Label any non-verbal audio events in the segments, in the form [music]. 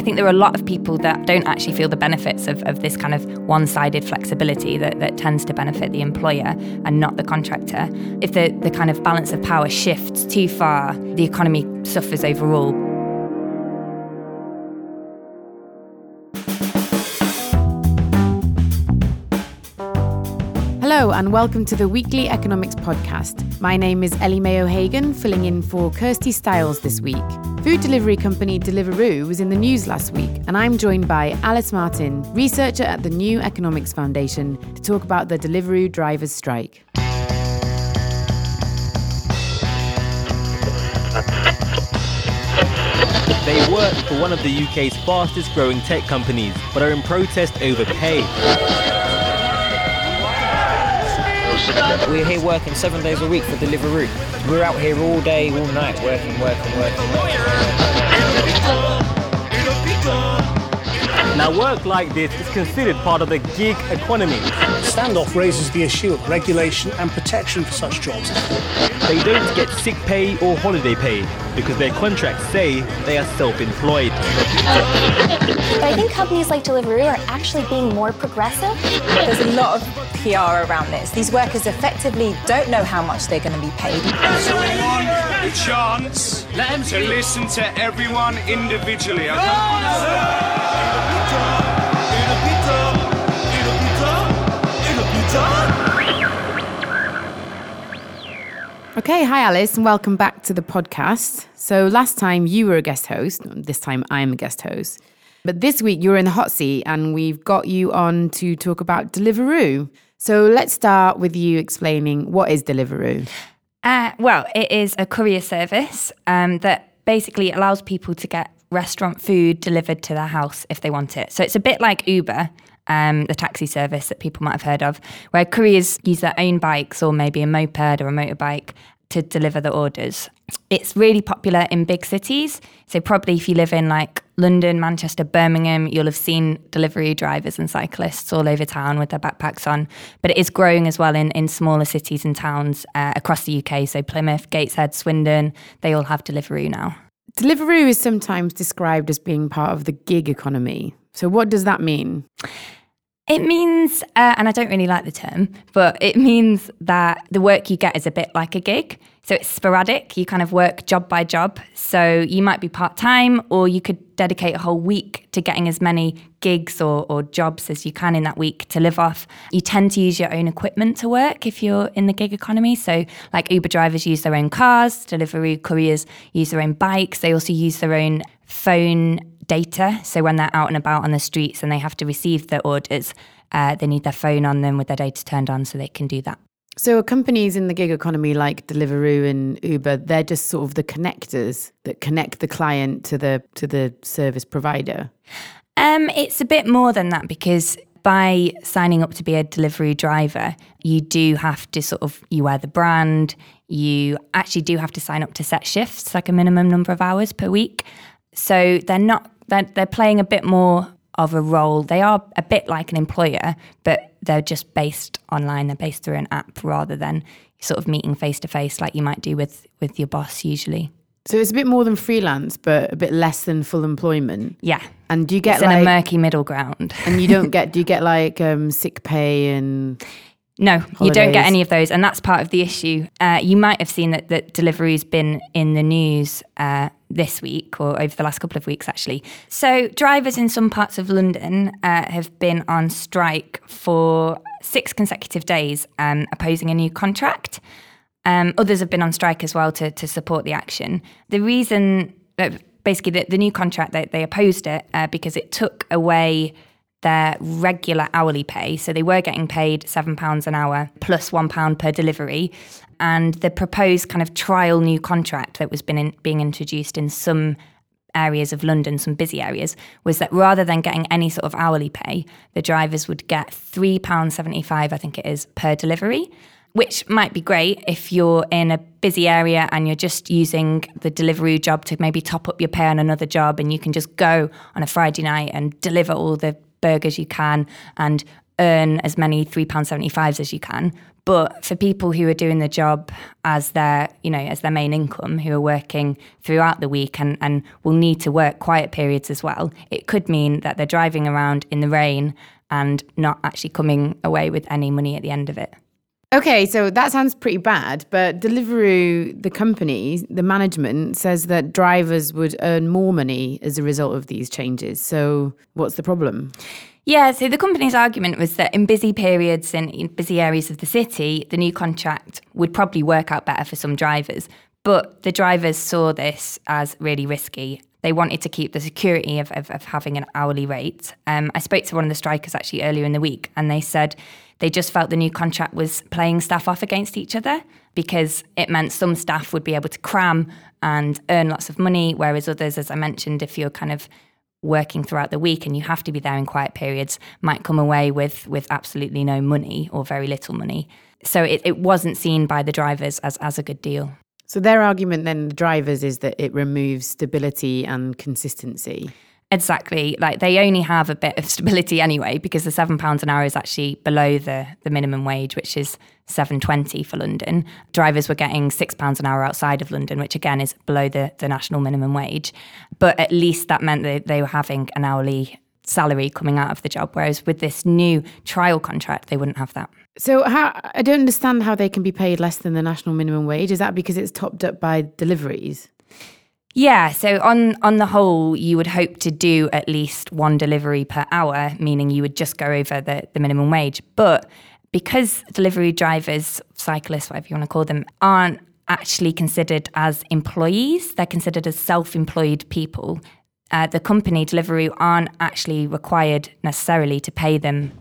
I think there are a lot of people that don't actually feel the benefits of, of this kind of one sided flexibility that, that tends to benefit the employer and not the contractor. If the, the kind of balance of power shifts too far, the economy suffers overall. And welcome to the Weekly Economics Podcast. My name is Ellie Mae O'Hagan, filling in for Kirsty Styles this week. Food delivery company Deliveroo was in the news last week, and I'm joined by Alice Martin, researcher at the New Economics Foundation, to talk about the Deliveroo drivers' strike. They work for one of the UK's fastest growing tech companies, but are in protest over pay. We're here working seven days a week for Deliveroo. We're out here all day, all night, working, working, working. Now, work like this is considered part of the gig economy. Standoff raises the issue of regulation and protection for such jobs. They don't get sick pay or holiday pay because their contracts say they are self employed. But I think companies like Deliveroo are actually being more progressive. There's a lot of PR around this. These workers effectively don't know how much they're going to be paid. So we want the chance to listen to everyone individually. Okay, hi Alice, and welcome back to the podcast. So, last time you were a guest host, this time I'm a guest host. But this week you're in the hot seat, and we've got you on to talk about Deliveroo. So, let's start with you explaining what is Deliveroo. Uh, well, it is a courier service um, that basically allows people to get restaurant food delivered to their house if they want it. So it's a bit like Uber, um, the taxi service that people might have heard of, where couriers use their own bikes or maybe a moped or a motorbike to deliver the orders. It's really popular in big cities. So, probably if you live in like London, Manchester, Birmingham, you'll have seen delivery drivers and cyclists all over town with their backpacks on. But it is growing as well in, in smaller cities and towns uh, across the UK. So, Plymouth, Gateshead, Swindon, they all have Deliveroo now. Deliveroo is sometimes described as being part of the gig economy. So, what does that mean? It means, uh, and I don't really like the term, but it means that the work you get is a bit like a gig. So it's sporadic. You kind of work job by job. So you might be part time, or you could dedicate a whole week to getting as many gigs or, or jobs as you can in that week to live off. You tend to use your own equipment to work if you're in the gig economy. So, like Uber drivers use their own cars, delivery couriers use their own bikes, they also use their own phone data. So when they're out and about on the streets and they have to receive their orders, uh, they need their phone on them with their data turned on so they can do that. So companies in the gig economy like Deliveroo and Uber, they're just sort of the connectors that connect the client to the to the service provider. Um, it's a bit more than that because by signing up to be a delivery driver, you do have to sort of you wear the brand. You actually do have to sign up to set shifts, like a minimum number of hours per week. So they're not they're, they're playing a bit more of a role. They are a bit like an employer, but they're just based online. They're based through an app rather than sort of meeting face to face like you might do with with your boss usually. So it's a bit more than freelance, but a bit less than full employment. Yeah. And do you get it's like in a murky middle ground? and you don't [laughs] get do you get like um, sick pay and No, you don't get any of those, and that's part of the issue. Uh, you might have seen that that Deliveroo's been in the news uh, this week or over the last couple of weeks, actually. So drivers in some parts of London uh, have been on strike for six consecutive days, um, opposing a new contract. Um, others have been on strike as well to to support the action. The reason, uh, basically, the, the new contract they, they opposed it uh, because it took away their regular hourly pay. So they were getting paid £7 an hour plus £1 per delivery. And the proposed kind of trial new contract that was been in, being introduced in some areas of London, some busy areas, was that rather than getting any sort of hourly pay, the drivers would get £3.75, I think it is, per delivery. Which might be great if you're in a busy area and you're just using the delivery job to maybe top up your pay on another job, and you can just go on a Friday night and deliver all the burgers you can and earn as many £3.75s as you can. But for people who are doing the job as their, you know, as their main income, who are working throughout the week and, and will need to work quiet periods as well, it could mean that they're driving around in the rain and not actually coming away with any money at the end of it. Okay, so that sounds pretty bad, but Deliveroo, the company, the management says that drivers would earn more money as a result of these changes. So, what's the problem? Yeah, so the company's argument was that in busy periods and in busy areas of the city, the new contract would probably work out better for some drivers. But the drivers saw this as really risky. They wanted to keep the security of, of, of having an hourly rate. Um, I spoke to one of the strikers actually earlier in the week, and they said they just felt the new contract was playing staff off against each other because it meant some staff would be able to cram and earn lots of money, whereas others, as I mentioned, if you're kind of working throughout the week and you have to be there in quiet periods, might come away with with absolutely no money or very little money. So it, it wasn't seen by the drivers as, as a good deal. So their argument then, the drivers, is that it removes stability and consistency. Exactly. Like they only have a bit of stability anyway, because the seven pounds an hour is actually below the the minimum wage, which is seven twenty for London. Drivers were getting six pounds an hour outside of London, which again is below the, the national minimum wage. But at least that meant that they were having an hourly salary coming out of the job. Whereas with this new trial contract, they wouldn't have that. So how I don't understand how they can be paid less than the national minimum wage. Is that because it's topped up by deliveries? Yeah, so on on the whole, you would hope to do at least one Deliveroo per hour, meaning you would just go over the, the minimum wage. But because delivery drivers, cyclists, whatever you want to call them, aren't actually considered as employees, they're considered as self-employed people. Uh, the company delivery aren't actually required necessarily to pay them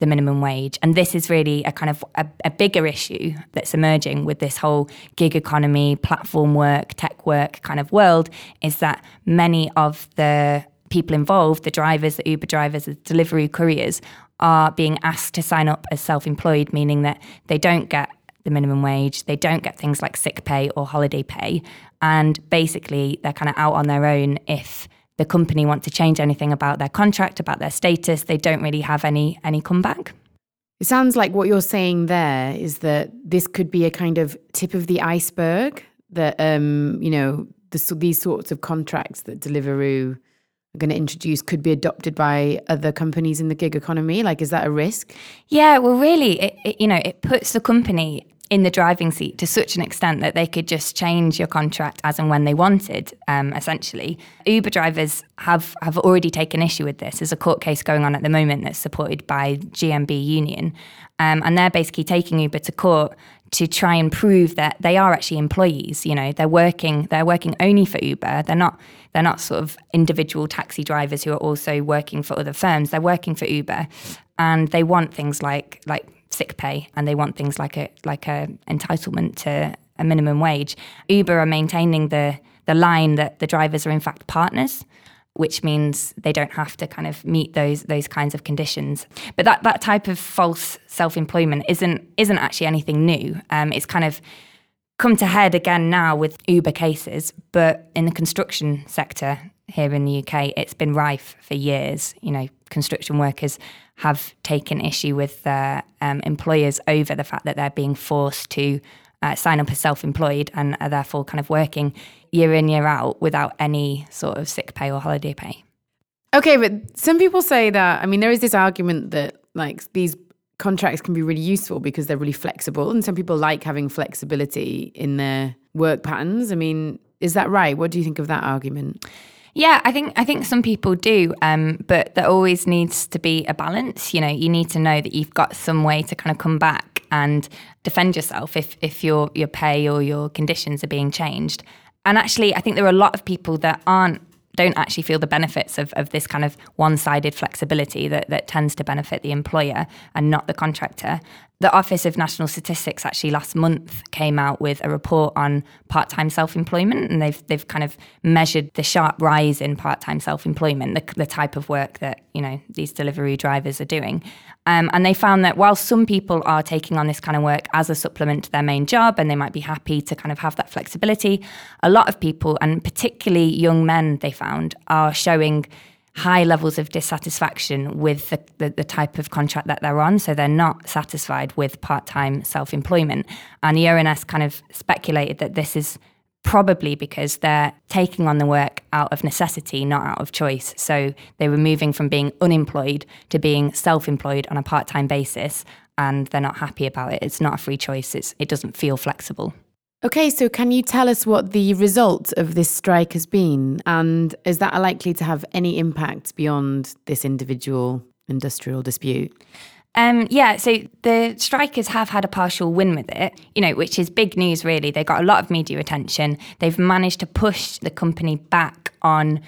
the minimum wage. And this is really a kind of a, a, bigger issue that's emerging with this whole gig economy, platform work, tech work kind of world is that many of the people involved, the drivers, the Uber drivers, the delivery couriers, are being asked to sign up as self employed, meaning that they don't get the minimum wage, they don't get things like sick pay or holiday pay. And basically, they're kind of out on their own if the company want to change anything about their contract, about their status, they don't really have any any comeback. It sounds like what you're saying there is that this could be a kind of tip of the iceberg. That um, you know, the, these sorts of contracts that Deliveroo are going to introduce could be adopted by other companies in the gig economy. Like, is that a risk? Yeah, well, really, it, it, you know, it puts the company in the driving seat to such an extent that they could just change your contract as and when they wanted, um, essentially. Uber drivers have, have already taken issue with this. There's a court case going on at the moment that's supported by GMB Union. Um, and they're basically taking Uber to court to try and prove that they are actually employees. You know, they're working they're working only for Uber. They're not they're not sort of individual taxi drivers who are also working for other firms. They're working for Uber, and they want things like like sick pay and they want things like a like a entitlement to a minimum wage. Uber are maintaining the the line that the drivers are in fact partners, which means they don't have to kind of meet those those kinds of conditions. But that that type of false self employment isn't isn't actually anything new. Um, it's kind of come to head again now with Uber cases, but in the construction sector here in the UK, it's been rife for years. You know, construction workers have taken issue with their um, employers over the fact that they're being forced to uh, sign up as self employed and are therefore kind of working year in, year out without any sort of sick pay or holiday pay. Okay, but some people say that, I mean, there is this argument that like these contracts can be really useful because they're really flexible. And some people like having flexibility in their work patterns. I mean, is that right? What do you think of that argument? Yeah, I think I think some people do, um, but there always needs to be a balance. You know, you need to know that you've got some way to kind of come back and defend yourself if if your your pay or your conditions are being changed. And actually, I think there are a lot of people that aren't don't actually feel the benefits of, of this kind of one-sided flexibility that, that tends to benefit the employer and not the contractor the Office of National Statistics actually last month came out with a report on part-time self-employment, and they've they've kind of measured the sharp rise in part-time self-employment, the, the type of work that you know these delivery drivers are doing, um, and they found that while some people are taking on this kind of work as a supplement to their main job, and they might be happy to kind of have that flexibility, a lot of people, and particularly young men, they found are showing high levels of dissatisfaction with the, the, the, type of contract that they're on. So they're not satisfied with part time self employment. And the ONS kind of speculated that this is probably because they're taking on the work out of necessity, not out of choice. So they were moving from being unemployed to being self employed on a part time basis. And they're not happy about it. It's not a free choice. It's, it doesn't feel flexible. Okay, so can you tell us what the result of this strike has been? And is that likely to have any impact beyond this individual industrial dispute? Um, yeah, so the strikers have had a partial win with it, you know, which is big news, really. They got a lot of media attention. They've managed to push the company back on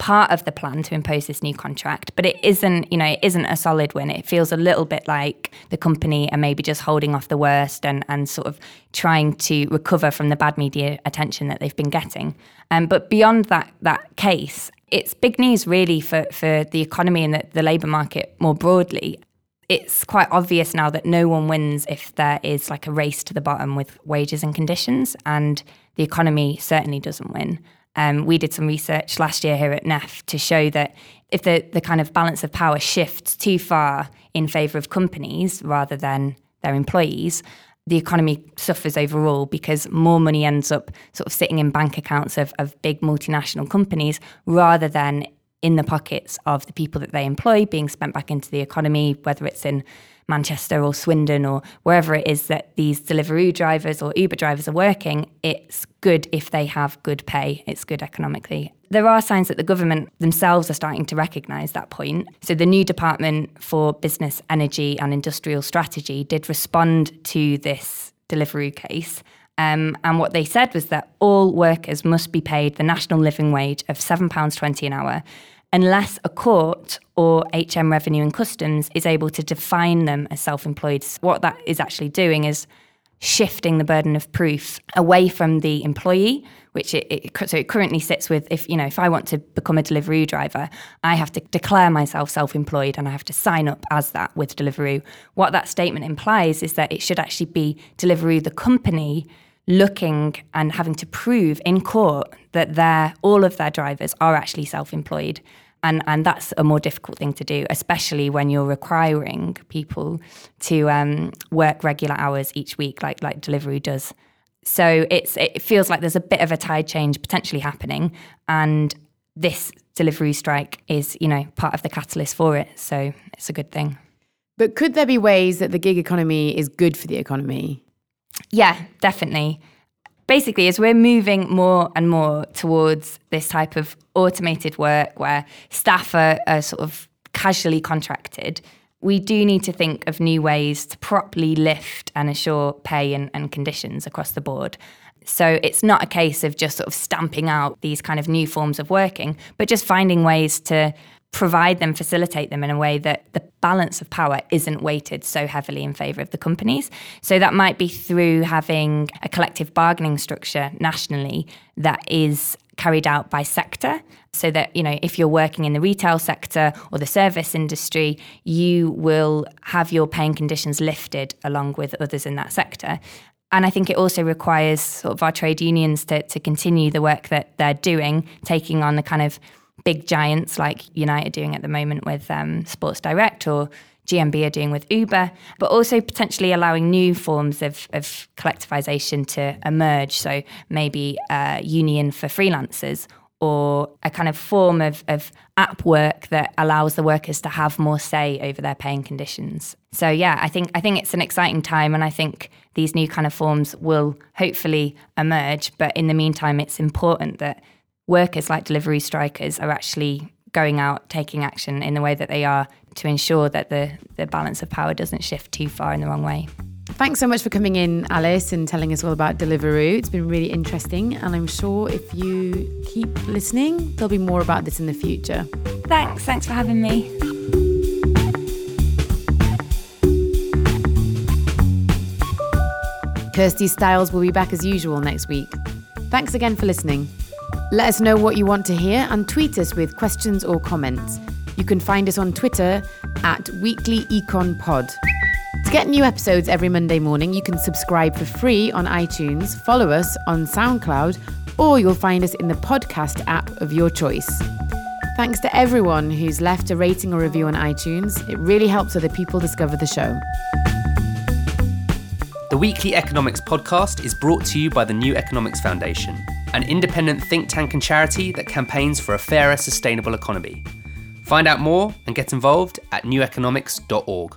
part of the plan to impose this new contract, but it isn't, you know, it isn't a solid win. It feels a little bit like the company are maybe just holding off the worst and, and sort of trying to recover from the bad media attention that they've been getting. Um, but beyond that that case, it's big news really for, for the economy and the, the labour market more broadly. It's quite obvious now that no one wins if there is like a race to the bottom with wages and conditions, and the economy certainly doesn't win. Um, we did some research last year here at NEF to show that if the, the kind of balance of power shifts too far in favour of companies rather than their employees, the economy suffers overall because more money ends up sort of sitting in bank accounts of, of big multinational companies rather than in the pockets of the people that they employ being spent back into the economy, whether it's in Manchester or Swindon or wherever it is that these Deliveroo drivers or Uber drivers are working, it's good if they have good pay. It's good economically. There are signs that the government themselves are starting to recognise that point. So, the new Department for Business, Energy and Industrial Strategy did respond to this Deliveroo case. Um, and what they said was that all workers must be paid the national living wage of £7.20 an hour unless a court or HM Revenue and Customs is able to define them as self employed. What that is actually doing is shifting the burden of proof away from the employee which it, it, so it currently sits with if you know if I want to become a Deliveroo driver I have to declare myself self-employed and I have to sign up as that with Deliveroo what that statement implies is that it should actually be Deliveroo the company looking and having to prove in court that their all of their drivers are actually self-employed. And and that's a more difficult thing to do especially when you're requiring people to um, work regular hours each week like like Deliveroo does. So it's it feels like there's a bit of a tide change potentially happening and this delivery strike is you know part of the catalyst for it. So it's a good thing. But could there be ways that the gig economy is good for the economy yeah, definitely. Basically, as we're moving more and more towards this type of automated work where staff are, are sort of casually contracted, we do need to think of new ways to properly lift and assure pay and, and, conditions across the board. So it's not a case of just sort of stamping out these kind of new forms of working, but just finding ways to provide them, facilitate them in a way that the balance of power isn't weighted so heavily in favour of the companies. So that might be through having a collective bargaining structure nationally that is carried out by sector so that you know if you're working in the retail sector or the service industry you will have your paying conditions lifted along with others in that sector and I think it also requires sort of our trade unions to, to continue the work that they're doing, taking on the kind of big giants like United doing at the moment with um, Sports Direct or GMB are doing with Uber, but also potentially allowing new forms of, of collectivization to emerge. So maybe a union for freelancers or a kind of form of, of app work that allows the workers to have more say over their paying conditions. So yeah, I think I think it's an exciting time and I think these new kind of forms will hopefully emerge. But in the meantime it's important that workers like delivery strikers are actually going out taking action in the way that they are to ensure that the, the balance of power doesn't shift too far in the wrong way. Thanks so much for coming in, Alice, and telling us all about Deliveroo. It's been really interesting, and I'm sure if you keep listening, there'll be more about this in the future. Thanks. Thanks for having me. Kirsty Styles will be back as usual next week. Thanks again for listening. Let us know what you want to hear and tweet us with questions or comments. You can find us on Twitter at Weekly Econ Pod. To get new episodes every Monday morning, you can subscribe for free on iTunes, follow us on SoundCloud, or you'll find us in the podcast app of your choice. Thanks to everyone who's left a rating or review on iTunes. It really helps other people discover the show. The Weekly Economics podcast is brought to you by the New Economics Foundation, an independent think tank and charity that campaigns for a fairer, sustainable economy. Find out more and get involved at neweconomics.org.